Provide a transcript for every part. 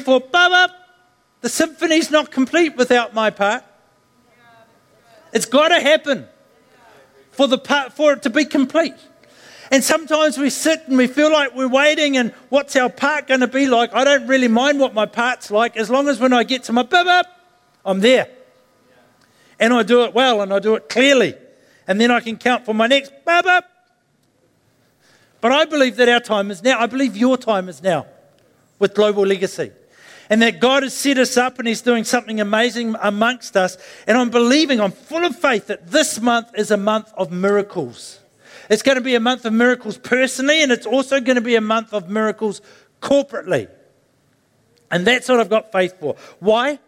three, four, up. The symphony's not complete without my part. It's got to happen for, the part, for it to be complete. And sometimes we sit and we feel like we're waiting, and what's our part going to be like? I don't really mind what my part's like as long as when I get to my bub up, I'm there. And I do it well and I do it clearly. And then I can count for my next bub up. But I believe that our time is now. I believe your time is now with Global Legacy. And that God has set us up and He's doing something amazing amongst us. And I'm believing, I'm full of faith that this month is a month of miracles. It's going to be a month of miracles personally, and it's also going to be a month of miracles corporately. And that's what I've got faith for. Why?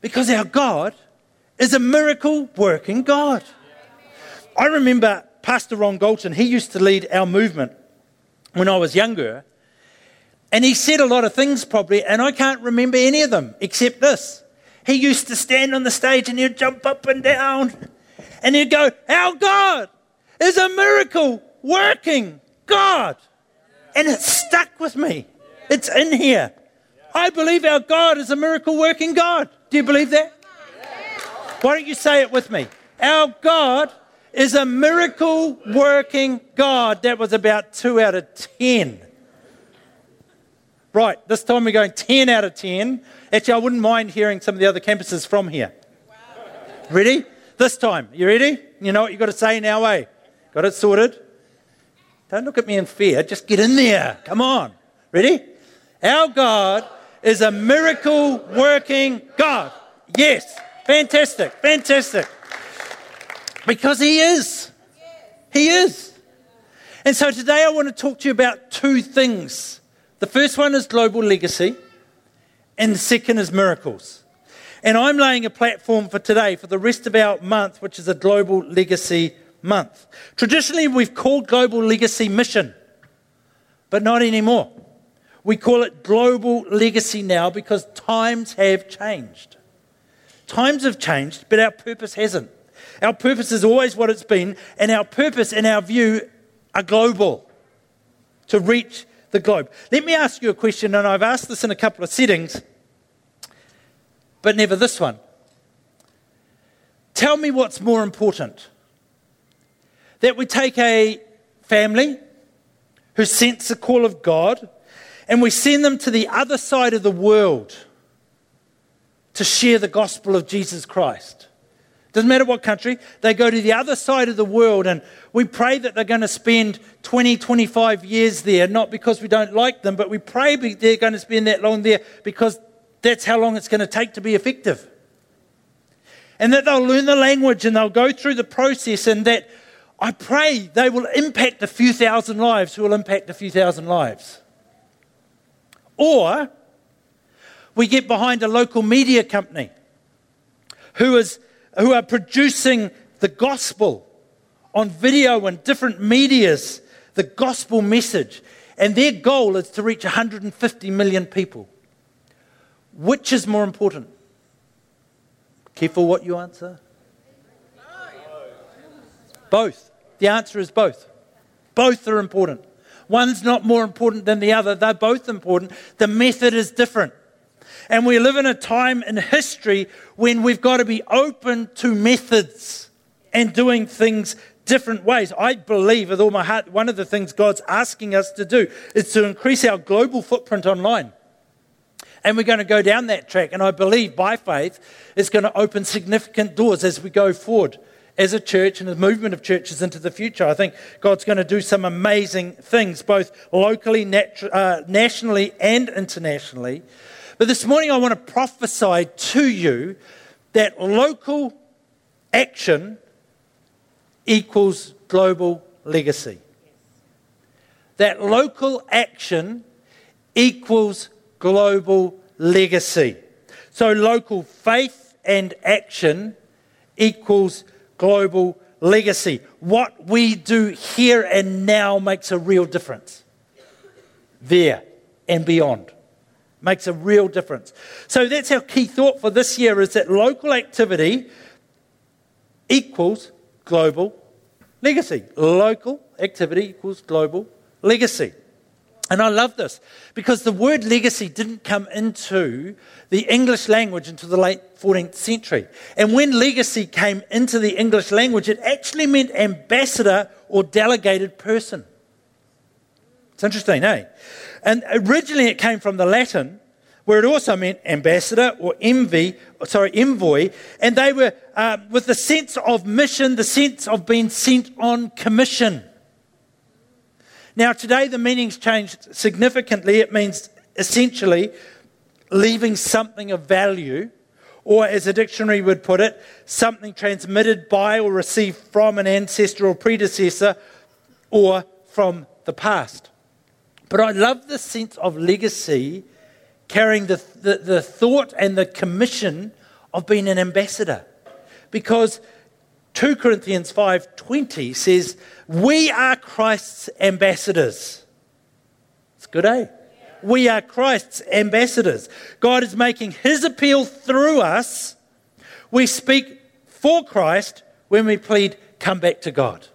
Because our God is a miracle working God. I remember Pastor Ron Galton, he used to lead our movement when I was younger. And he said a lot of things probably, and I can't remember any of them except this. He used to stand on the stage and he'd jump up and down and he'd go, Our God is a miracle working God. And it stuck with me. It's in here. I believe our God is a miracle working God. Do you believe that? Why don't you say it with me? Our God is a miracle working God. That was about two out of ten. Right, this time we're going 10 out of 10. Actually, I wouldn't mind hearing some of the other campuses from here. Ready? This time. You ready? You know what you've got to say now, eh? Got it sorted? Don't look at me in fear. Just get in there. Come on. Ready? Our God is a miracle working God. Yes. Fantastic. Fantastic. Because He is. He is. And so today I want to talk to you about two things. The first one is global legacy, and the second is miracles. And I'm laying a platform for today, for the rest of our month, which is a global legacy month. Traditionally, we've called global legacy mission, but not anymore. We call it global legacy now because times have changed. Times have changed, but our purpose hasn't. Our purpose is always what it's been, and our purpose and our view are global to reach the globe. Let me ask you a question, and I've asked this in a couple of settings, but never this one. Tell me what's more important that we take a family who sense the call of God and we send them to the other side of the world to share the gospel of Jesus Christ. Doesn't matter what country, they go to the other side of the world and we pray that they're going to spend 20, 25 years there, not because we don't like them, but we pray they're going to spend that long there because that's how long it's going to take to be effective. And that they'll learn the language and they'll go through the process and that I pray they will impact a few thousand lives who will impact a few thousand lives. Or we get behind a local media company who, is, who are producing the gospel on video and different medias, the gospel message. And their goal is to reach 150 million people. Which is more important? Careful what you answer. Both. The answer is both. Both are important. One's not more important than the other, they're both important. The method is different. And we live in a time in history when we've got to be open to methods and doing things different ways. I believe with all my heart, one of the things God's asking us to do is to increase our global footprint online. And we're going to go down that track. And I believe by faith, it's going to open significant doors as we go forward as a church and a movement of churches into the future. I think God's going to do some amazing things, both locally, natu- uh, nationally, and internationally. But this morning, I want to prophesy to you that local action equals global legacy. That local action equals global legacy. So, local faith and action equals global legacy. What we do here and now makes a real difference. There and beyond. Makes a real difference. So that's our key thought for this year is that local activity equals global legacy. Local activity equals global legacy. And I love this because the word legacy didn't come into the English language until the late 14th century. And when legacy came into the English language, it actually meant ambassador or delegated person. It's interesting, eh? And originally it came from the Latin, where it also meant ambassador or envy, sorry, envoy, and they were uh, with the sense of mission, the sense of being sent on commission. Now, today the meaning's changed significantly. It means essentially leaving something of value, or as a dictionary would put it, something transmitted by or received from an ancestor or predecessor or from the past. But I love the sense of legacy carrying the, the, the thought and the commission of being an ambassador. Because 2 Corinthians 5:20 says, "We are Christ's ambassadors." It's good, eh? We are Christ's ambassadors. God is making his appeal through us. We speak for Christ when we plead, "Come back to God."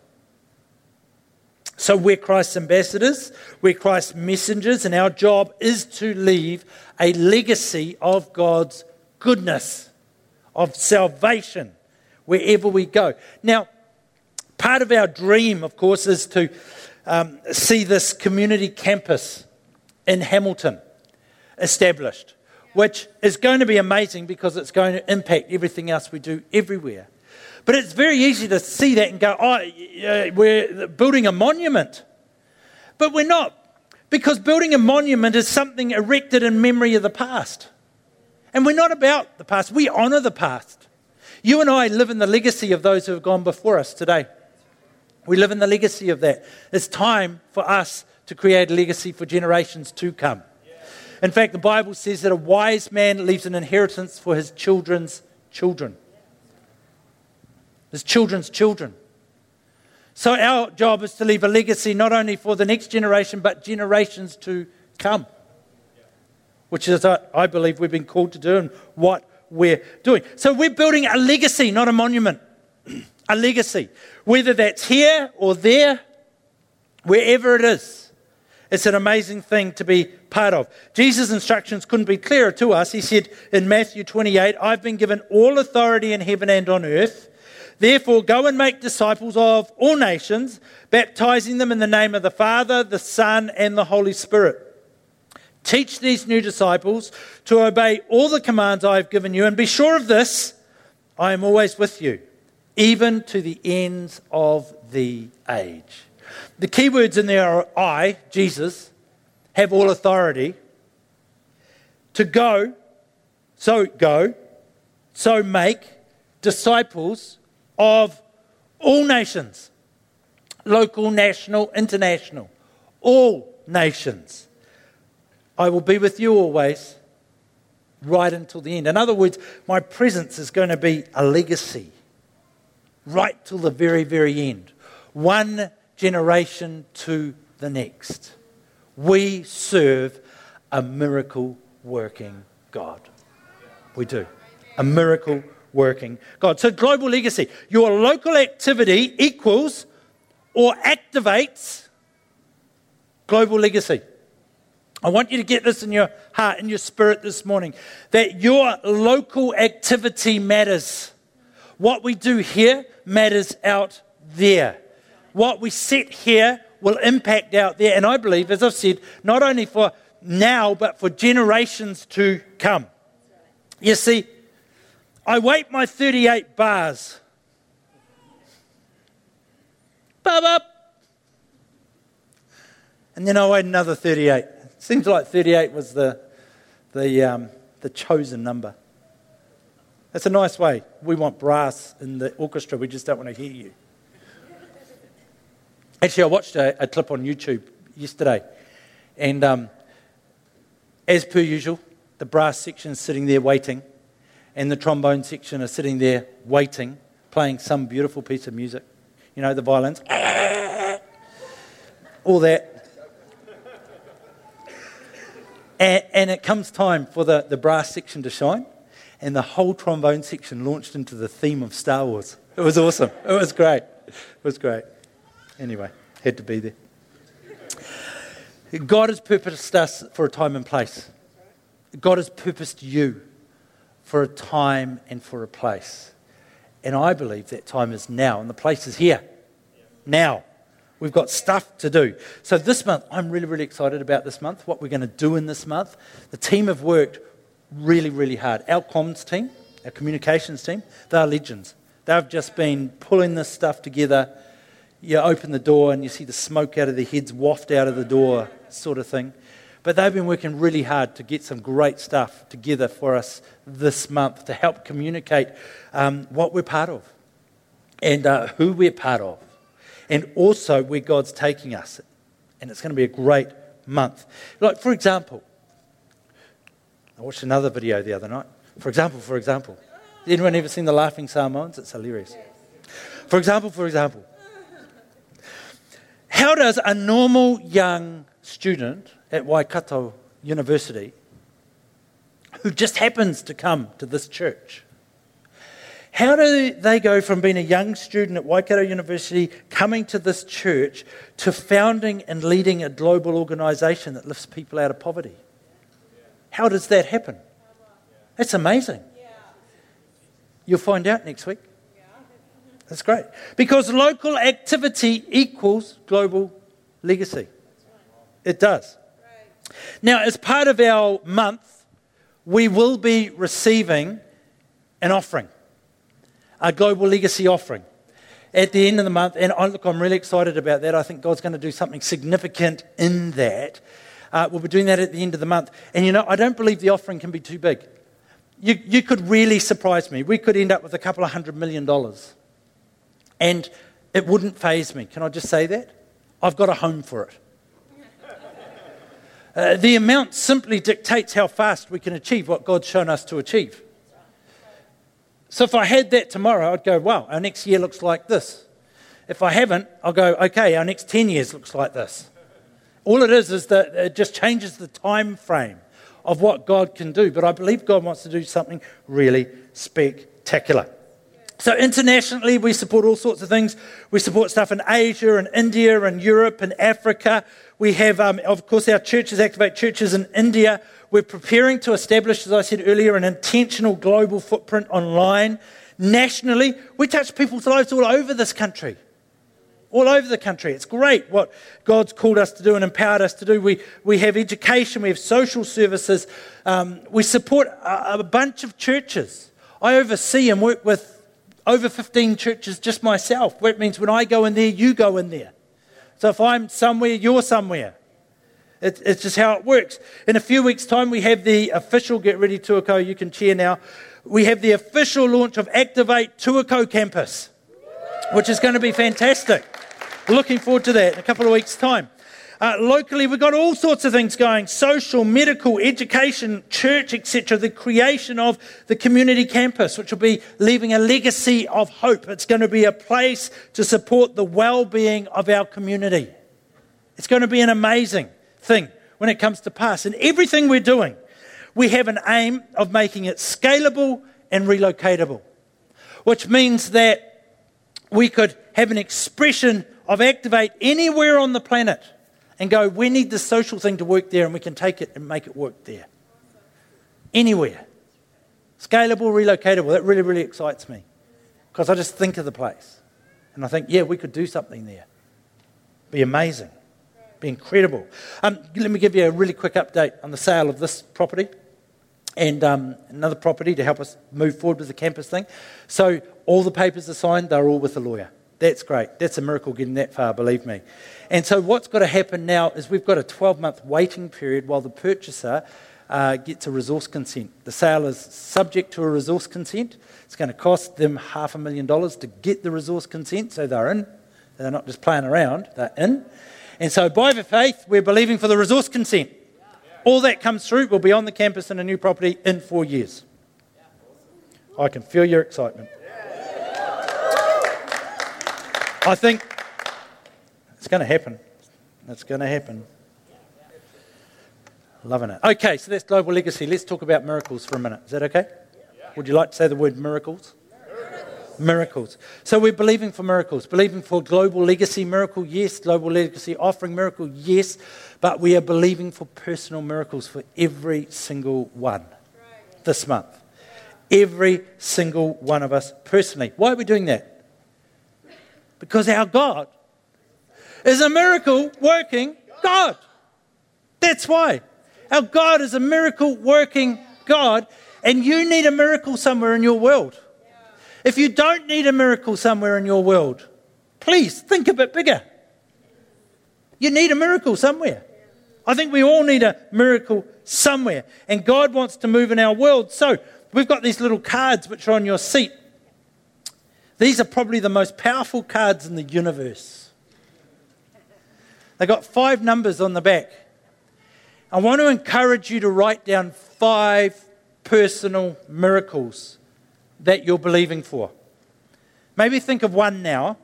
So we're Christ's ambassadors, we're Christ's messengers, and our job is to leave a legacy of God's goodness, of salvation wherever we go. Now, part of our dream, of course, is to um, see this community campus in Hamilton established, which is going to be amazing because it's going to impact everything else we do everywhere. But it's very easy to see that and go, oh, we're building a monument. But we're not, because building a monument is something erected in memory of the past. And we're not about the past, we honour the past. You and I live in the legacy of those who have gone before us today. We live in the legacy of that. It's time for us to create a legacy for generations to come. In fact, the Bible says that a wise man leaves an inheritance for his children's children. His children's children. So, our job is to leave a legacy not only for the next generation, but generations to come, which is, what I believe, we've been called to do and what we're doing. So we're building a legacy, not a monument. a legacy. Whether that's here or there, wherever it is. It's an amazing thing to be part of. Jesus' instructions couldn't be clearer to us. He said in Matthew 28, I've been given all authority in heaven and on earth. Therefore, go and make disciples of all nations, baptizing them in the name of the Father, the Son, and the Holy Spirit. Teach these new disciples to obey all the commands I have given you, and be sure of this I am always with you, even to the ends of the age. The key words in there are I, Jesus, have all authority. To go, so go, so make disciples of all nations local, national, international, all nations. I will be with you always, right until the end. In other words, my presence is going to be a legacy, right till the very, very end. One generation to the next. We serve a miracle working God. We do. A miracle working God. So, global legacy. Your local activity equals or activates global legacy. I want you to get this in your heart, in your spirit this morning that your local activity matters. What we do here matters out there. What we set here will impact out there. And I believe, as I've said, not only for now, but for generations to come. You see, I wait my 38 bars. Bub up. And then I wait another 38. Seems like 38 was the, the, um, the chosen number. That's a nice way. We want brass in the orchestra, we just don't want to hear you. Actually, I watched a, a clip on YouTube yesterday, and um, as per usual, the brass section is sitting there waiting, and the trombone section are sitting there waiting, playing some beautiful piece of music. You know, the violins, all that. And, and it comes time for the, the brass section to shine, and the whole trombone section launched into the theme of Star Wars. It was awesome. It was great. It was great. Anyway, had to be there. God has purposed us for a time and place. God has purposed you for a time and for a place. And I believe that time is now, and the place is here. Now. We've got stuff to do. So, this month, I'm really, really excited about this month, what we're going to do in this month. The team have worked really, really hard. Our comms team, our communications team, they are legends. They've just been pulling this stuff together. You open the door and you see the smoke out of their heads waft out of the door, sort of thing. But they've been working really hard to get some great stuff together for us this month to help communicate um, what we're part of and uh, who we're part of and also where God's taking us. And it's going to be a great month. Like, for example, I watched another video the other night. For example, for example, anyone ever seen the Laughing Samoans? It's hilarious. For example, for example, how does a normal young student at Waikato University who just happens to come to this church how do they go from being a young student at Waikato University, coming to this church, to founding and leading a global organisation that lifts people out of poverty? How does that happen? That's amazing. You'll find out next week. That's great. Because local activity equals global legacy. It does. Now, as part of our month, we will be receiving an offering a global legacy offering at the end of the month. And I, look, I'm really excited about that. I think God's going to do something significant in that. Uh, we'll be doing that at the end of the month. And you know, I don't believe the offering can be too big. You, you could really surprise me. We could end up with a couple of hundred million dollars. And it wouldn't faze me. Can I just say that? I've got a home for it. Uh, the amount simply dictates how fast we can achieve what God's shown us to achieve. So if I had that tomorrow, I'd go, wow, our next year looks like this. If I haven't, I'll go, okay, our next 10 years looks like this. All it is is that it just changes the time frame of what God can do. But I believe God wants to do something really spectacular. So, internationally, we support all sorts of things. We support stuff in Asia and India and Europe and Africa. We have, um, of course, our churches, Activate Churches in India. We're preparing to establish, as I said earlier, an intentional global footprint online. Nationally, we touch people's lives all over this country. All over the country. It's great what God's called us to do and empowered us to do. We, we have education, we have social services, um, we support a, a bunch of churches. I oversee and work with over 15 churches just myself. where it means when I go in there, you go in there. So if I'm somewhere, you're somewhere. It, it's just how it works. In a few weeks' time, we have the official, get ready, Tuakau, you can cheer now. We have the official launch of Activate Tuakau Campus, which is going to be fantastic. Looking forward to that in a couple of weeks' time. Uh, locally, we've got all sorts of things going social, medical, education, church, etc. The creation of the community campus, which will be leaving a legacy of hope. It's going to be a place to support the well being of our community. It's going to be an amazing thing when it comes to pass. And everything we're doing, we have an aim of making it scalable and relocatable, which means that we could have an expression of Activate anywhere on the planet and go, we need this social thing to work there, and we can take it and make it work there. Anywhere. Scalable, relocatable. That really, really excites me because I just think of the place and I think, yeah, we could do something there. Be amazing be incredible. Um, let me give you a really quick update on the sale of this property and um, another property to help us move forward with the campus thing. So, all the papers are signed, they're all with the lawyer. That's great. That's a miracle getting that far, believe me. And so, what's got to happen now is we've got a 12 month waiting period while the purchaser uh, gets a resource consent. The sale is subject to a resource consent. It's going to cost them half a million dollars to get the resource consent, so they're in. They're not just playing around, they're in. And so, by the faith, we're believing for the resource consent. All that comes through will be on the campus in a new property in four years. I can feel your excitement. I think it's going to happen. It's going to happen. Loving it. Okay, so that's global legacy. Let's talk about miracles for a minute. Is that okay? Would you like to say the word miracles? Miracles. So we're believing for miracles, believing for global legacy miracle, yes. Global legacy offering miracle, yes. But we are believing for personal miracles for every single one this month. Every single one of us personally. Why are we doing that? Because our God is a miracle working God. That's why. Our God is a miracle working God, and you need a miracle somewhere in your world. If you don't need a miracle somewhere in your world, please think a bit bigger. You need a miracle somewhere. I think we all need a miracle somewhere. And God wants to move in our world. So we've got these little cards which are on your seat. These are probably the most powerful cards in the universe. They've got five numbers on the back. I want to encourage you to write down five personal miracles that you're believing for. Maybe think of one now,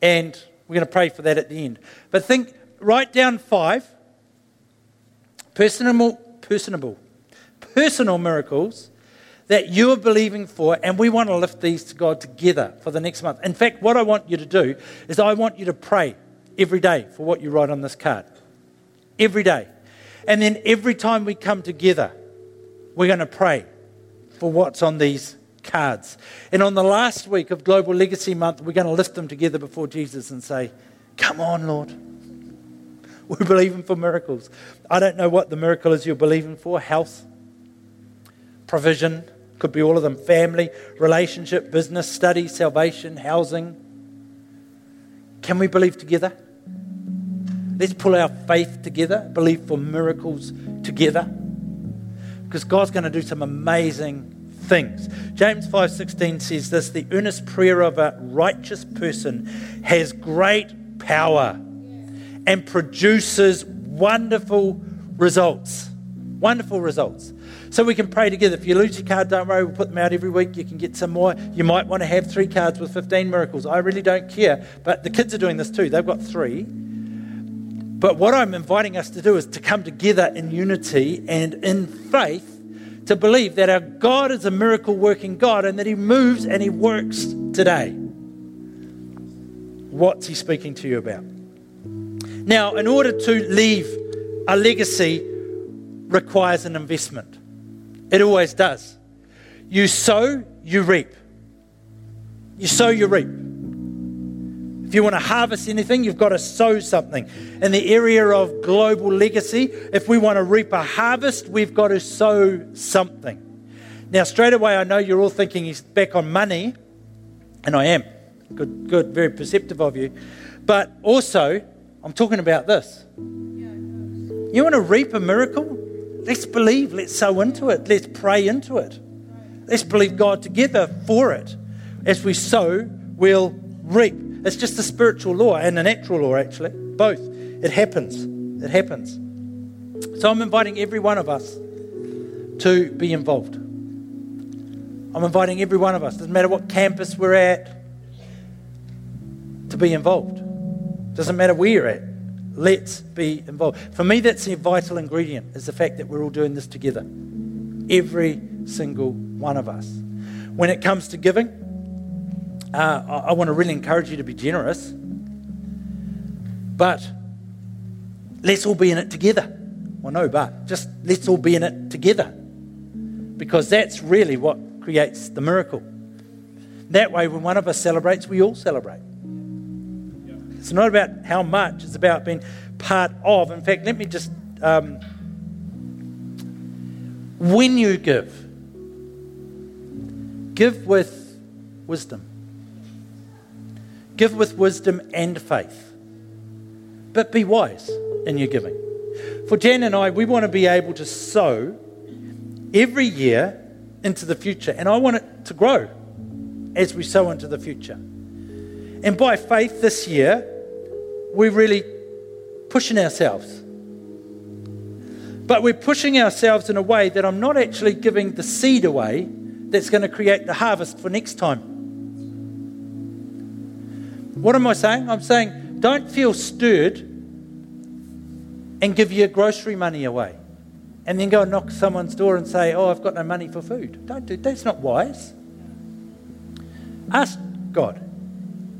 and we're going to pray for that at the end. But think, write down five personal, personable, personal miracles that you are believing for, and we want to lift these to God together for the next month. In fact, what I want you to do is I want you to pray every day for what you write on this card. Every day. And then every time we come together, we're going to pray for what's on these cards. And on the last week of Global Legacy Month, we're going to lift them together before Jesus and say, Come on, Lord. We're believing for miracles. I don't know what the miracle is you're believing for health, provision, could be all of them family, relationship, business, study, salvation, housing. Can we believe together? Let's pull our faith together, believe for miracles together. Because God's going to do some amazing things. James 5:16 says this, the earnest prayer of a righteous person has great power and produces wonderful results. Wonderful results. So we can pray together. If you lose your card, don't worry, we'll put them out every week. You can get some more. You might want to have three cards with 15 miracles. I really don't care. But the kids are doing this too. They've got three. But what I'm inviting us to do is to come together in unity and in faith to believe that our God is a miracle working God and that He moves and He works today. What's He speaking to you about? Now, in order to leave a legacy requires an investment. It always does. You sow, you reap. You sow, you reap. If you want to harvest anything, you've got to sow something. In the area of global legacy, if we want to reap a harvest, we've got to sow something. Now, straight away, I know you're all thinking he's back on money, and I am. Good, good, very perceptive of you. But also, I'm talking about this. You want to reap a miracle? Let's believe, let's sow into it, let's pray into it. Let's believe God together for it. As we sow, we'll reap. It's just a spiritual law and a natural law, actually. Both. It happens. It happens. So I'm inviting every one of us to be involved. I'm inviting every one of us, doesn't matter what campus we're at, to be involved. Doesn't matter where you're at. Let's be involved. For me, that's the vital ingredient, is the fact that we're all doing this together. Every single one of us. When it comes to giving, uh, I, I want to really encourage you to be generous. But let's all be in it together. Well, no, but just let's all be in it together. Because that's really what creates the miracle. That way, when one of us celebrates, we all celebrate. It's not about how much, it's about being part of. In fact, let me just. Um, when you give, give with wisdom. Give with wisdom and faith. But be wise in your giving. For Jan and I, we want to be able to sow every year into the future. And I want it to grow as we sow into the future. And by faith this year, we're really pushing ourselves. But we're pushing ourselves in a way that I'm not actually giving the seed away that's going to create the harvest for next time. What am I saying? I'm saying don't feel stirred and give your grocery money away and then go and knock someone's door and say, Oh, I've got no money for food. Don't do that's not wise. Ask God,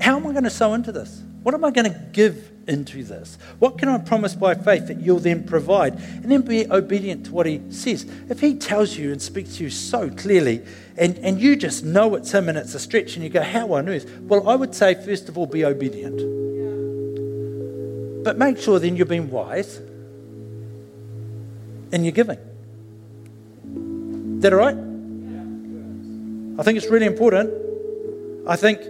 how am I going to sow into this? What am I going to give into this? What can I promise by faith that you'll then provide? And then be obedient to what He says. If He tells you and speaks to you so clearly, and, and you just know it's Him and it's a stretch, and you go, How on earth? Well, I would say, first of all, be obedient. But make sure then you're being wise and you're giving. Is that all right? I think it's really important. I think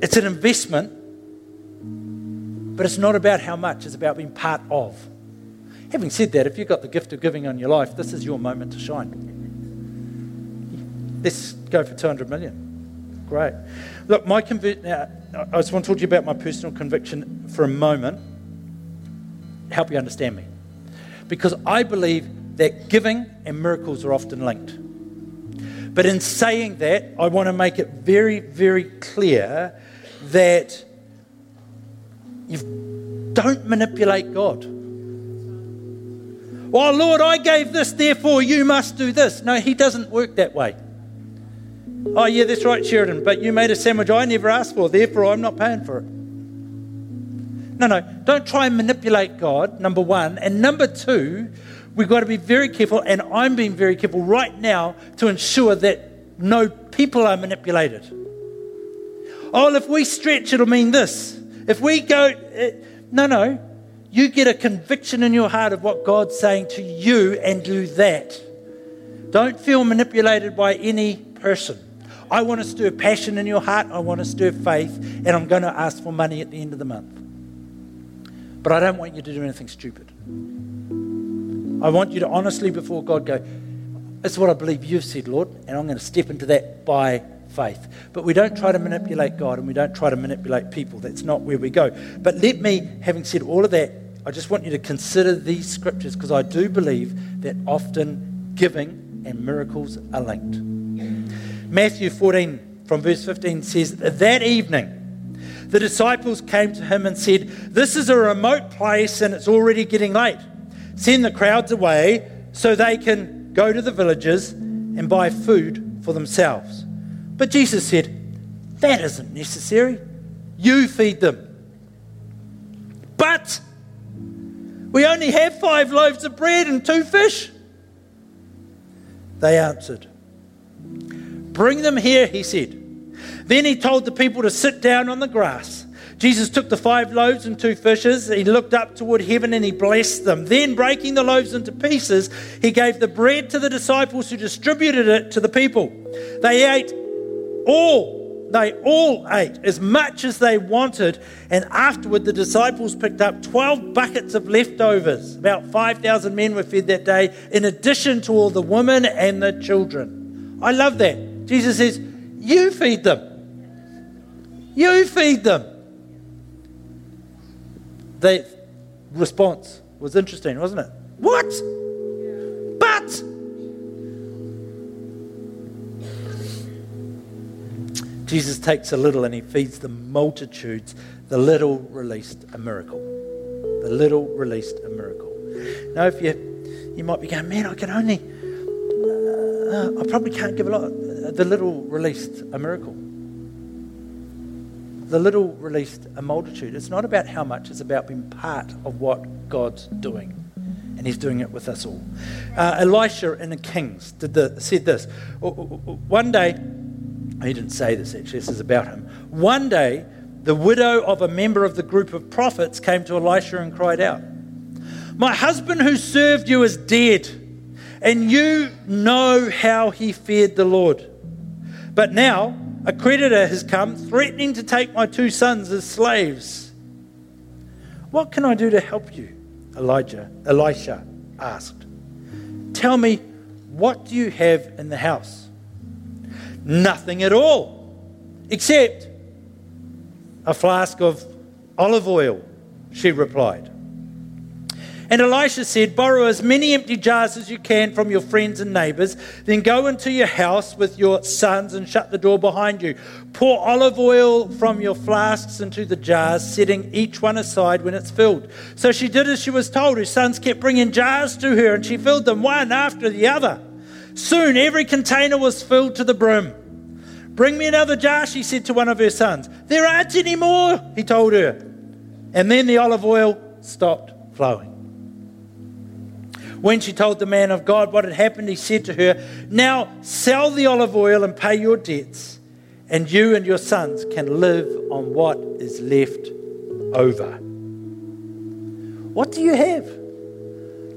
it's an investment, but it's not about how much, it's about being part of. Having said that, if you've got the gift of giving on your life, this is your moment to shine. Let's go for 200 million. Great. Look, my conviction, I just want to talk to you about my personal conviction for a moment, help you understand me. Because I believe that giving and miracles are often linked. But in saying that, I want to make it very, very clear that you don't manipulate God. Well, Lord, I gave this, therefore you must do this. No, He doesn't work that way. Oh, yeah, that's right, Sheridan, but you made a sandwich I never asked for, therefore I'm not paying for it. No, no, don't try and manipulate God, number one. And number two, we've got to be very careful, and I'm being very careful right now to ensure that no people are manipulated. Oh, if we stretch, it'll mean this. If we go, uh, no, no. You get a conviction in your heart of what God's saying to you and do that. Don't feel manipulated by any person. I want to stir passion in your heart. I want to stir faith, and I'm going to ask for money at the end of the month. But I don't want you to do anything stupid. I want you to honestly, before God, go, That's what I believe you've said, Lord, and I'm going to step into that by faith. But we don't try to manipulate God and we don't try to manipulate people. That's not where we go. But let me, having said all of that, I just want you to consider these scriptures because I do believe that often giving and miracles are linked. Matthew 14 from verse 15 says, That evening, the disciples came to him and said, This is a remote place and it's already getting late. Send the crowds away so they can go to the villages and buy food for themselves. But Jesus said, That isn't necessary. You feed them. But we only have five loaves of bread and two fish. They answered, Bring them here, he said. Then he told the people to sit down on the grass. Jesus took the five loaves and two fishes. He looked up toward heaven and he blessed them. Then, breaking the loaves into pieces, he gave the bread to the disciples who distributed it to the people. They ate all, they all ate as much as they wanted, and afterward the disciples picked up 12 buckets of leftovers. About 5,000 men were fed that day, in addition to all the women and the children. I love that. Jesus says, You feed them. You feed them. The response was interesting, wasn't it? What? Jesus takes a little and he feeds the multitudes. The little released a miracle. The little released a miracle. Now, if you you might be going, man, I can only, uh, I probably can't give a lot. The little released a miracle. The little released a multitude. It's not about how much, it's about being part of what God's doing. And he's doing it with us all. Uh, Elisha in the Kings did the, said this. One day, he didn't say this actually, this is about him. One day, the widow of a member of the group of prophets came to Elisha and cried out, My husband who served you is dead, and you know how he feared the Lord. But now a creditor has come threatening to take my two sons as slaves. What can I do to help you? Elijah, Elisha asked. Tell me, what do you have in the house? Nothing at all, except a flask of olive oil, she replied. And Elisha said, Borrow as many empty jars as you can from your friends and neighbors, then go into your house with your sons and shut the door behind you. Pour olive oil from your flasks into the jars, setting each one aside when it's filled. So she did as she was told. Her sons kept bringing jars to her, and she filled them one after the other. Soon every container was filled to the brim. Bring me another jar, she said to one of her sons. There aren't any more, he told her. And then the olive oil stopped flowing. When she told the man of God what had happened, he said to her, Now sell the olive oil and pay your debts, and you and your sons can live on what is left over. What do you have?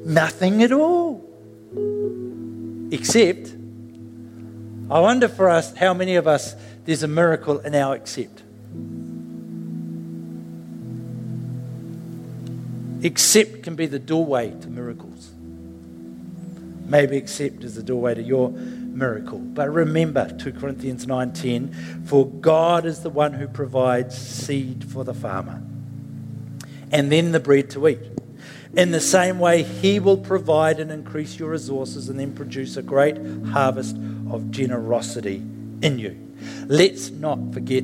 Nothing at all. Except, I wonder for us how many of us there's a miracle in our accept. Accept can be the doorway to miracles. Maybe accept is the doorway to your miracle. But remember 2 Corinthians 9:10, for God is the one who provides seed for the farmer and then the bread to eat. In the same way, He will provide and increase your resources and then produce a great harvest of generosity in you. Let's not forget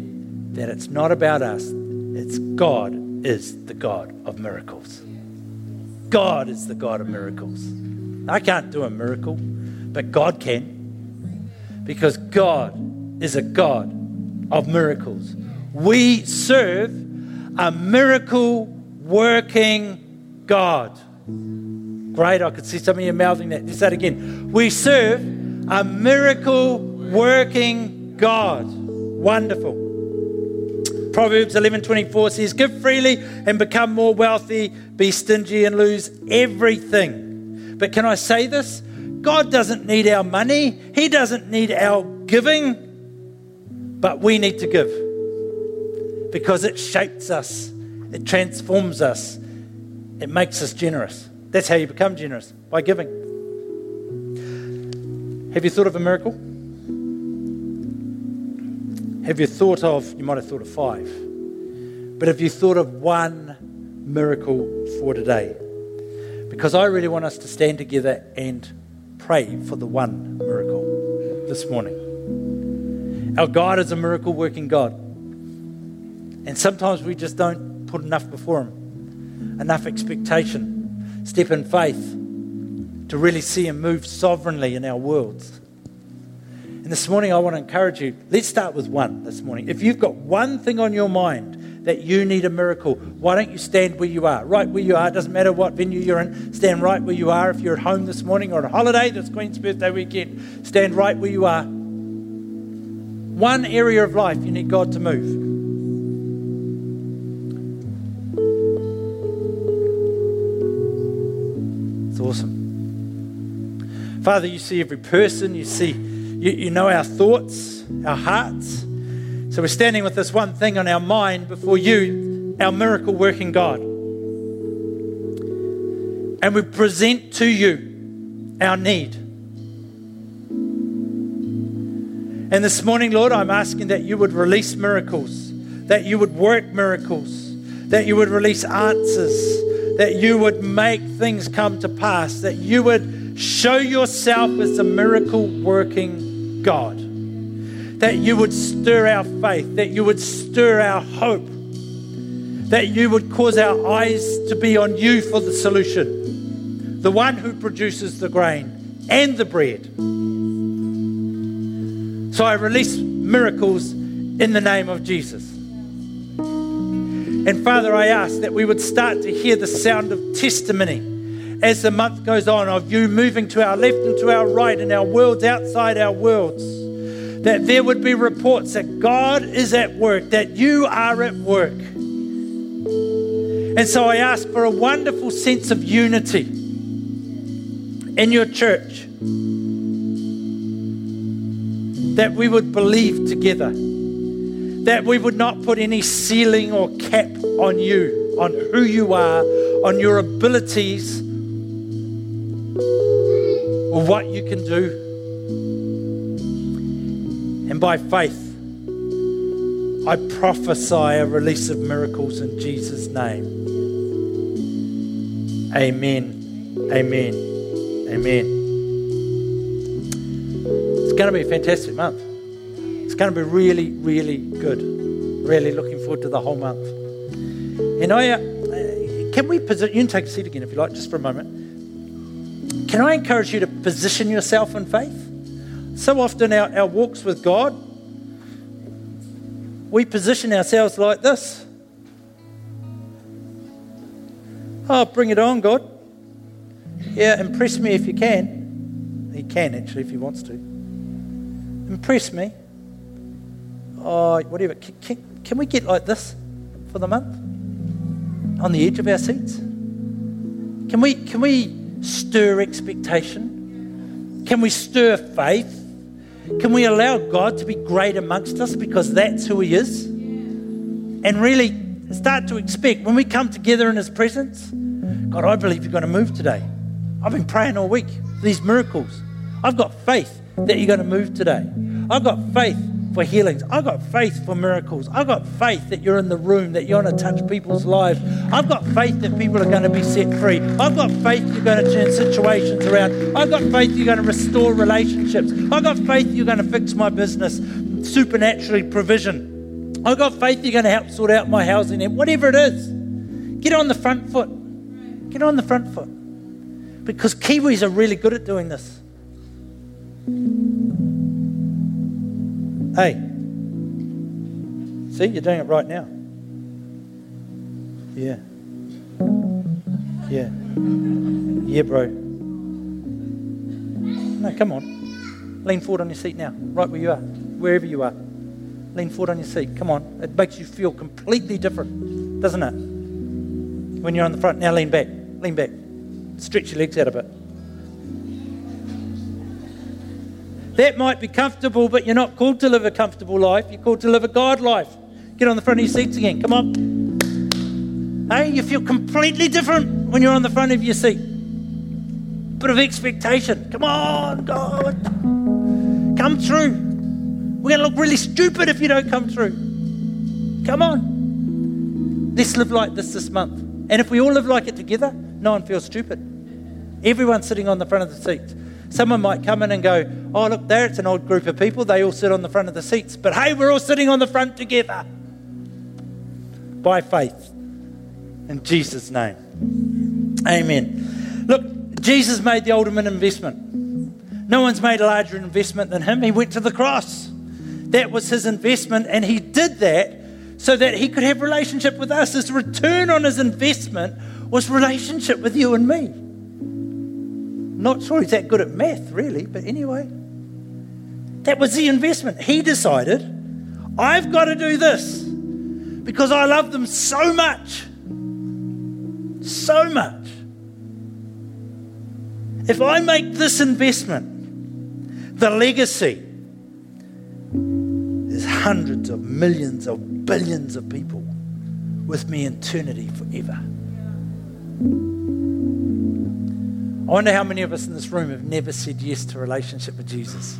that it's not about us, it's God is the God of miracles. God is the God of miracles. I can't do a miracle, but God can. Because God is a God of miracles. We serve a miracle working God. Great, I could see some of you mouthing that. Just that again. We serve a miracle working God. Wonderful. Proverbs 11:24 says, "Give freely and become more wealthy, be stingy and lose everything." But can I say this? God doesn't need our money. He doesn't need our giving. But we need to give. Because it shapes us. It transforms us. It makes us generous. That's how you become generous, by giving. Have you thought of a miracle? Have you thought of, you might have thought of five, but have you thought of one miracle for today? Because I really want us to stand together and pray for the one miracle this morning. Our God is a miracle working God. And sometimes we just don't put enough before Him, enough expectation, step in faith to really see Him move sovereignly in our worlds. And this morning, I want to encourage you let's start with one this morning. If you've got one thing on your mind that you need a miracle, why don't you stand where you are? Right where you are. It doesn't matter what venue you're in, stand right where you are. If you're at home this morning or on a holiday, this Queen's birthday weekend, stand right where you are. One area of life you need God to move. Father, you see every person, you see, you, you know our thoughts, our hearts. So we're standing with this one thing on our mind before you, our miracle working God. And we present to you our need. And this morning, Lord, I'm asking that you would release miracles, that you would work miracles, that you would release answers, that you would make things come to pass, that you would show yourself as a miracle working God, that you would stir our faith, that you would stir our hope, that you would cause our eyes to be on you for the solution, the one who produces the grain and the bread. So I release miracles in the name of Jesus. And Father, I ask that we would start to hear the sound of testimony as the month goes on of you moving to our left and to our right in our worlds, outside our worlds. That there would be reports that God is at work, that you are at work. And so I ask for a wonderful sense of unity in your church. That we would believe together that we would not put any ceiling or cap on you, on who you are, on your abilities, or what you can do. And by faith, I prophesy a release of miracles in Jesus' name. Amen. Amen. Amen. It's going to be a fantastic month It's going to be really, really good. Really looking forward to the whole month. And I, uh, can we you can take a seat again if you like, just for a moment. Can I encourage you to position yourself in faith? So often our, our walks with God, we position ourselves like this. Oh, bring it on, God. Yeah, impress me if you can. He can actually if he wants to. Impress me. Oh, whatever. Can, can, can we get like this for the month? On the edge of our seats? Can we, can we stir expectation? Can we stir faith? Can we allow God to be great amongst us because that's who He is? And really start to expect when we come together in His presence, God, I believe you're going to move today. I've been praying all week for these miracles. I've got faith that you're going to move today. I've got faith for healings. I've got faith for miracles. I've got faith that you're in the room, that you're going to touch people's lives. I've got faith that people are going to be set free. I've got faith you're going to turn situations around. I've got faith you're going to restore relationships. I've got faith you're going to fix my business, supernaturally provision. I've got faith you're going to help sort out my housing and whatever it is. Get on the front foot. Get on the front foot. Because Kiwis are really good at doing this. Hey, see, you're doing it right now. Yeah. Yeah. Yeah, bro. No, come on. Lean forward on your seat now, right where you are, wherever you are. Lean forward on your seat. Come on. It makes you feel completely different, doesn't it? When you're on the front. Now lean back. Lean back. Stretch your legs out a bit. That might be comfortable, but you're not called to live a comfortable life. You're called to live a God life. Get on the front of your seats again. Come on. Hey, you feel completely different when you're on the front of your seat. Bit of expectation. Come on, God. Come through. We're going to look really stupid if you don't come through. Come on. Let's live like this this month. And if we all live like it together, no one feels stupid. Everyone's sitting on the front of the seat. Someone might come in and go, Oh, look, there, it's an old group of people. They all sit on the front of the seats. But hey, we're all sitting on the front together by faith. In Jesus' name. Amen. Look, Jesus made the ultimate investment. No one's made a larger investment than him. He went to the cross. That was his investment, and he did that so that he could have relationship with us. His return on his investment was relationship with you and me. Not sure he's that good at math, really, but anyway. That was the investment. He decided, I've got to do this because I love them so much. So much. If I make this investment, the legacy is hundreds of millions of billions of people with me eternity forever. I wonder how many of us in this room have never said yes to relationship with Jesus.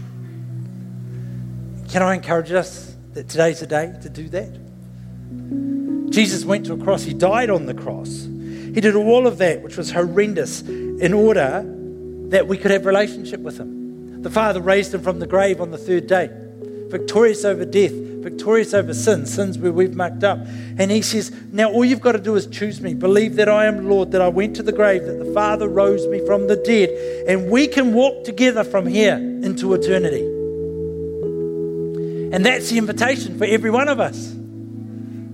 Can I encourage us that today's the day to do that? Jesus went to a cross, He died on the cross. He did all of that, which was horrendous, in order that we could have relationship with Him. The Father raised Him from the grave on the third day, victorious over death, victorious over sin, sins where we've mucked up. And he says, Now all you've got to do is choose me. Believe that I am Lord, that I went to the grave, that the Father rose me from the dead, and we can walk together from here into eternity. And that's the invitation for every one of us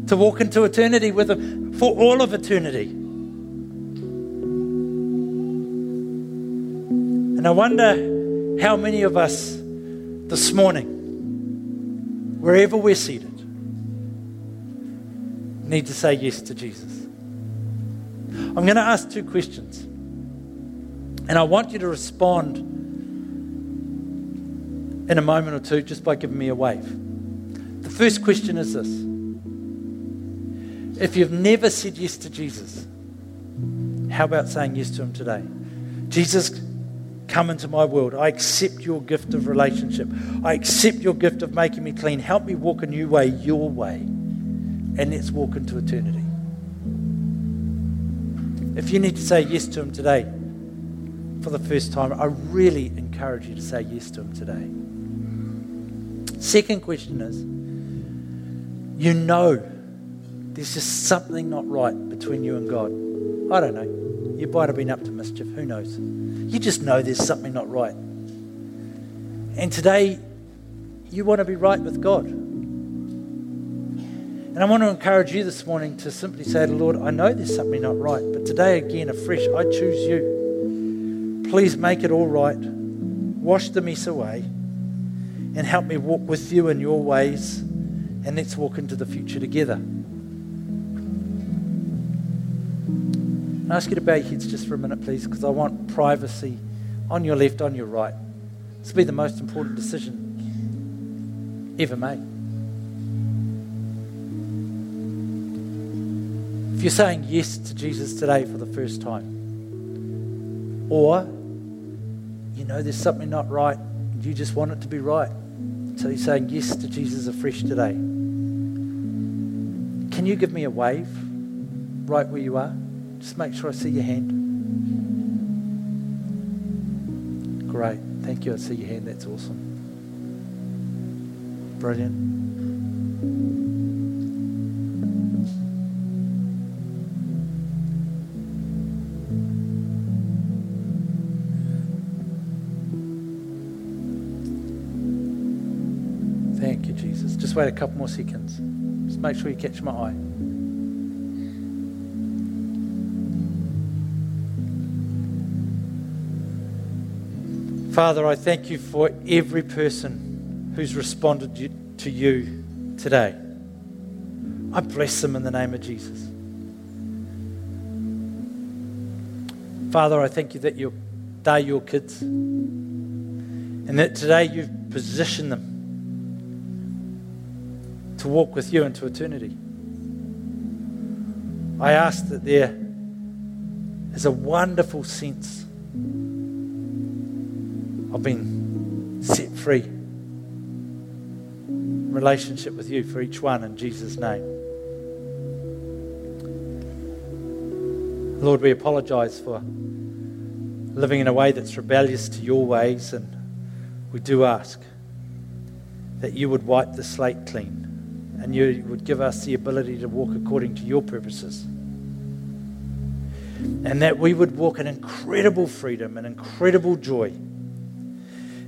to walk into eternity with Him for all of eternity. And I wonder how many of us this morning wherever we're seated, need to say yes to Jesus. I'm going to ask two questions. And I want you to respond in a moment or two just by giving me a wave. The first question is this If you've never said yes to Jesus, how about saying yes to him today? Jesus, Come into my world. I accept your gift of relationship. I accept your gift of making me clean. Help me walk a new way, your way. And let's walk into eternity. If you need to say yes to Him today for the first time, I really encourage you to say yes to Him today. Second question is you know there's just something not right between you and God. I don't know. You might have been up to mischief. Who knows? You just know there's something not right. And today, you want to be right with God. And I want to encourage you this morning to simply say to the Lord, I know there's something not right, but today again, afresh, I choose you. Please make it all right. Wash the mess away and help me walk with you in your ways. And let's walk into the future together. I ask you to bow your heads just for a minute, please, because I want privacy on your left, on your right. This will be the most important decision ever made. If you're saying yes to Jesus today for the first time, or you know there's something not right and you just want it to be right, so you're saying yes to Jesus afresh today, can you give me a wave right where you are? Just make sure I see your hand. Great. Thank you. I see your hand. That's awesome. Brilliant. Thank you, Jesus. Just wait a couple more seconds. Just make sure you catch my eye. Father, I thank you for every person who's responded to you today. I bless them in the name of Jesus. Father, I thank you that you're, they're your kids and that today you've positioned them to walk with you into eternity. I ask that there is a wonderful sense I've been set free. Relationship with you for each one in Jesus' name. Lord, we apologize for living in a way that's rebellious to your ways, and we do ask that you would wipe the slate clean and you would give us the ability to walk according to your purposes. And that we would walk in incredible freedom and incredible joy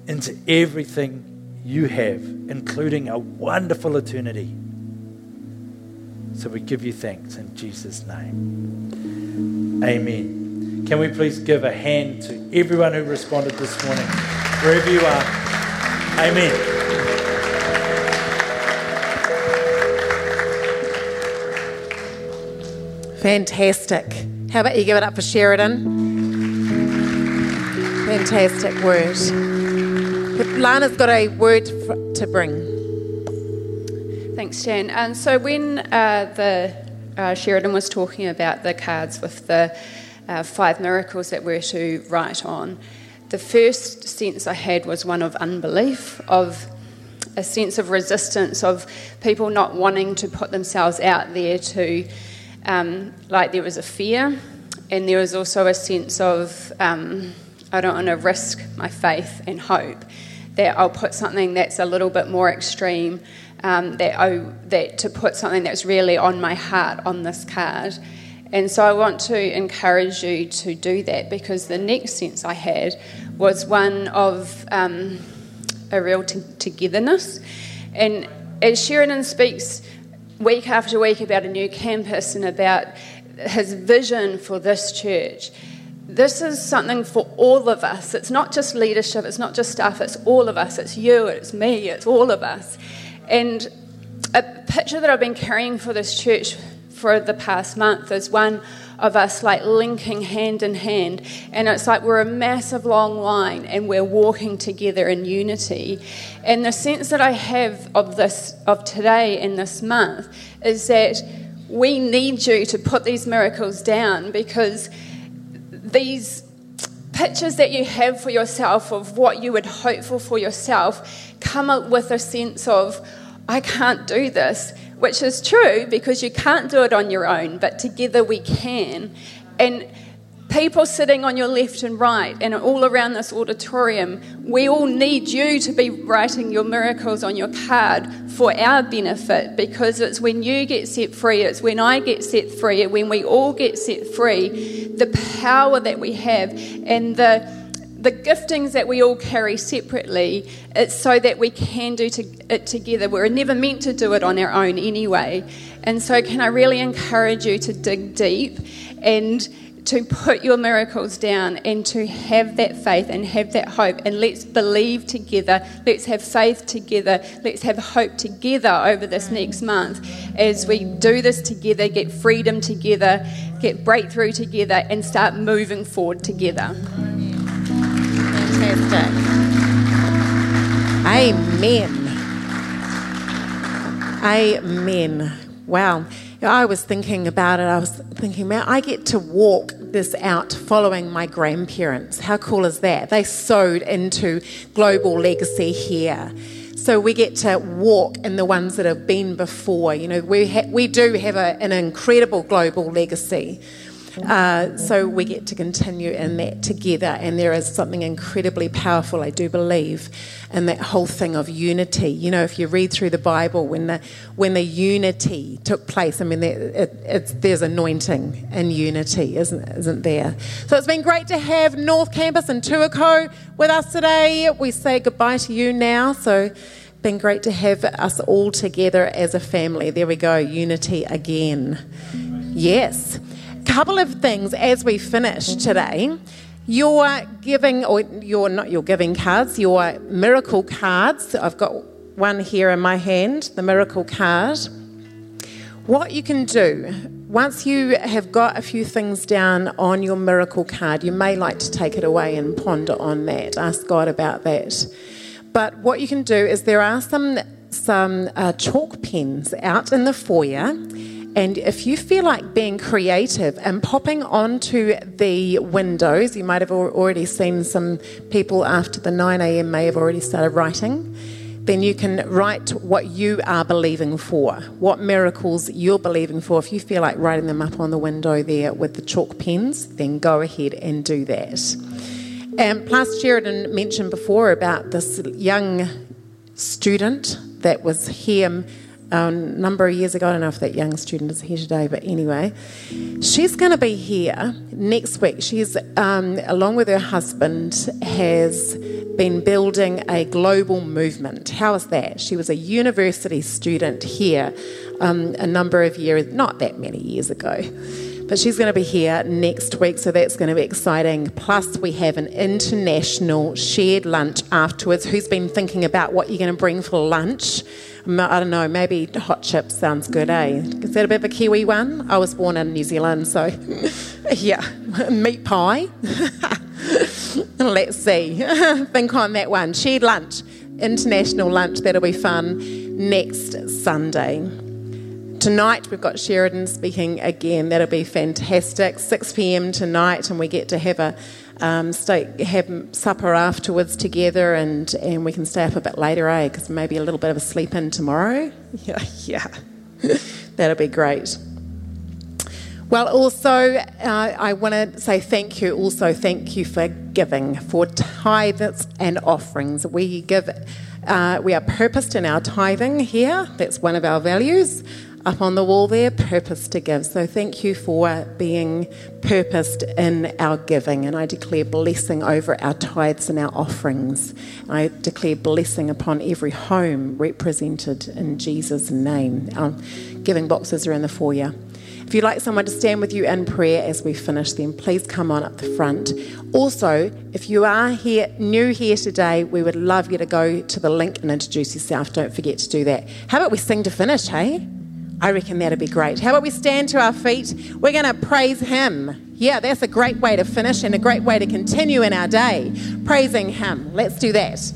into everything you have, including a wonderful eternity. So we give you thanks in Jesus' name. Amen. Can we please give a hand to everyone who responded this morning, wherever you are? Amen. Fantastic. How about you give it up for Sheridan? Fantastic word. Lana's got a word to bring. Thanks, Jan. And so when uh, the uh, Sheridan was talking about the cards with the uh, five miracles that we're to write on, the first sense I had was one of unbelief, of a sense of resistance, of people not wanting to put themselves out there to, um, like there was a fear, and there was also a sense of, um, I don't want to risk my faith and hope that I'll put something that's a little bit more extreme, um, that, I, that to put something that's really on my heart on this card. And so I want to encourage you to do that because the next sense I had was one of um, a real t- togetherness. And as Sheridan speaks week after week about a new campus and about his vision for this church, this is something for all of us. It's not just leadership, it's not just staff, it's all of us. It's you, it's me, it's all of us. And a picture that I've been carrying for this church for the past month is one of us like linking hand in hand. And it's like we're a massive long line and we're walking together in unity. And the sense that I have of this, of today and this month, is that we need you to put these miracles down because these pictures that you have for yourself of what you would hope for for yourself come up with a sense of, I can't do this, which is true because you can't do it on your own, but together we can. And people sitting on your left and right and all around this auditorium, we all need you to be writing your miracles on your card for our benefit because it's when you get set free, it's when I get set free, and when we all get set free, the power that we have and the the giftings that we all carry separately, it's so that we can do to, it together. We're never meant to do it on our own anyway. And so, can I really encourage you to dig deep and to put your miracles down and to have that faith and have that hope. And let's believe together. Let's have faith together. Let's have hope together over this mm. next month as we do this together, get freedom together, get breakthrough together, and start moving forward together. Fantastic. Amen. Amen. Wow. I was thinking about it. I was thinking, man, I get to walk this out following my grandparents. How cool is that? They sowed into global legacy here. So we get to walk in the ones that have been before. You know, we, ha- we do have a, an incredible global legacy. Uh, so we get to continue in that together, and there is something incredibly powerful, I do believe, in that whole thing of unity. You know, if you read through the Bible, when the when the unity took place, I mean, it, there's anointing in unity, isn't isn't there? So it's been great to have North Campus and Tuakau with us today. We say goodbye to you now, so been great to have us all together as a family. There we go, unity again. Yes couple of things as we finish today. Your giving, or your not your giving cards, your miracle cards. I've got one here in my hand, the miracle card. What you can do once you have got a few things down on your miracle card, you may like to take it away and ponder on that. Ask God about that. But what you can do is there are some some uh, chalk pens out in the foyer and if you feel like being creative and popping onto the windows, you might have already seen some people after the 9 a.m. may have already started writing. Then you can write what you are believing for, what miracles you're believing for. If you feel like writing them up on the window there with the chalk pens, then go ahead and do that. And plus, Sheridan mentioned before about this young student that was here a number of years ago. I don't know if that young student is here today, but anyway, she's going to be here next week. She's, um, along with her husband, has been building a global movement. How is that? She was a university student here um, a number of years, not that many years ago. But she's going to be here next week, so that's going to be exciting. Plus, we have an international shared lunch afterwards. Who's been thinking about what you're going to bring for lunch? I don't know, maybe hot chips sounds good, eh? Is that a bit of a Kiwi one? I was born in New Zealand, so yeah, meat pie. Let's see. Think on that one. Shared lunch, international lunch, that'll be fun next Sunday. Tonight we've got Sheridan speaking again. That'll be fantastic. 6 p.m. tonight, and we get to have a um, stay, have supper afterwards together, and, and we can stay up a bit later, eh? Because maybe a little bit of a sleep in tomorrow. Yeah, yeah, that'll be great. Well, also, uh, I want to say thank you. Also, thank you for giving, for tithes and offerings. We give, uh, we are purposed in our tithing here. That's one of our values up on the wall there, purpose to give. So thank you for being purposed in our giving. And I declare blessing over our tithes and our offerings. I declare blessing upon every home represented in Jesus' name. Our giving boxes are in the foyer. If you'd like someone to stand with you in prayer as we finish, then please come on up the front. Also, if you are here new here today, we would love you to go to the link and introduce yourself. Don't forget to do that. How about we sing to finish, hey? I reckon that'd be great. How about we stand to our feet? We're going to praise Him. Yeah, that's a great way to finish and a great way to continue in our day, praising Him. Let's do that.